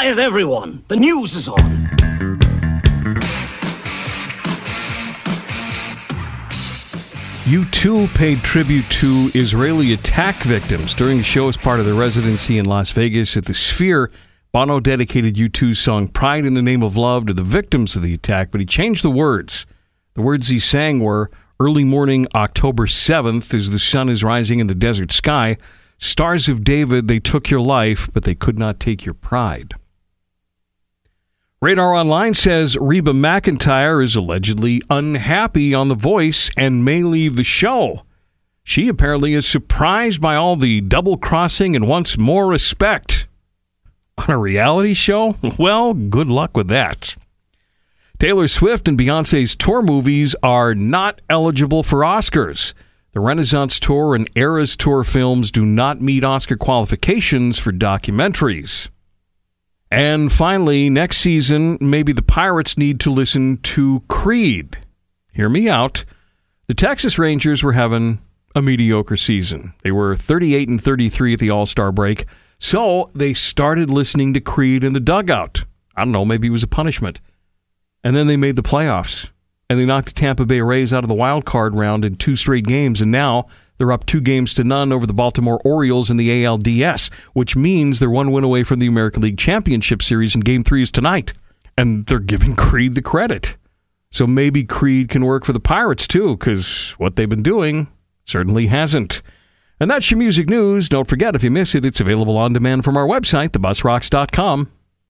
Quiet, everyone! The news is on! U2 paid tribute to Israeli attack victims during a show as part of their residency in Las Vegas at the Sphere. Bono dedicated U2's song Pride in the Name of Love to the victims of the attack, but he changed the words. The words he sang were Early morning, October 7th, as the sun is rising in the desert sky. Stars of David, they took your life, but they could not take your pride. Radar Online says Reba McEntire is allegedly unhappy on The Voice and may leave the show. She apparently is surprised by all the double crossing and wants more respect. On a reality show? Well, good luck with that. Taylor Swift and Beyonce's tour movies are not eligible for Oscars. The Renaissance Tour and Eras Tour films do not meet Oscar qualifications for documentaries. And finally, next season, maybe the Pirates need to listen to Creed. Hear me out. The Texas Rangers were having a mediocre season. They were 38 and 33 at the All Star break. So they started listening to Creed in the dugout. I don't know, maybe it was a punishment. And then they made the playoffs. And they knocked the Tampa Bay Rays out of the wild card round in two straight games. And now they're up two games to none over the Baltimore Orioles in the ALDS, which means they're one win away from the American League Championship Series, and Game 3 is tonight. And they're giving Creed the credit. So maybe Creed can work for the Pirates too, because what they've been doing certainly hasn't. And that's your music news. Don't forget, if you miss it, it's available on demand from our website, thebusrocks.com.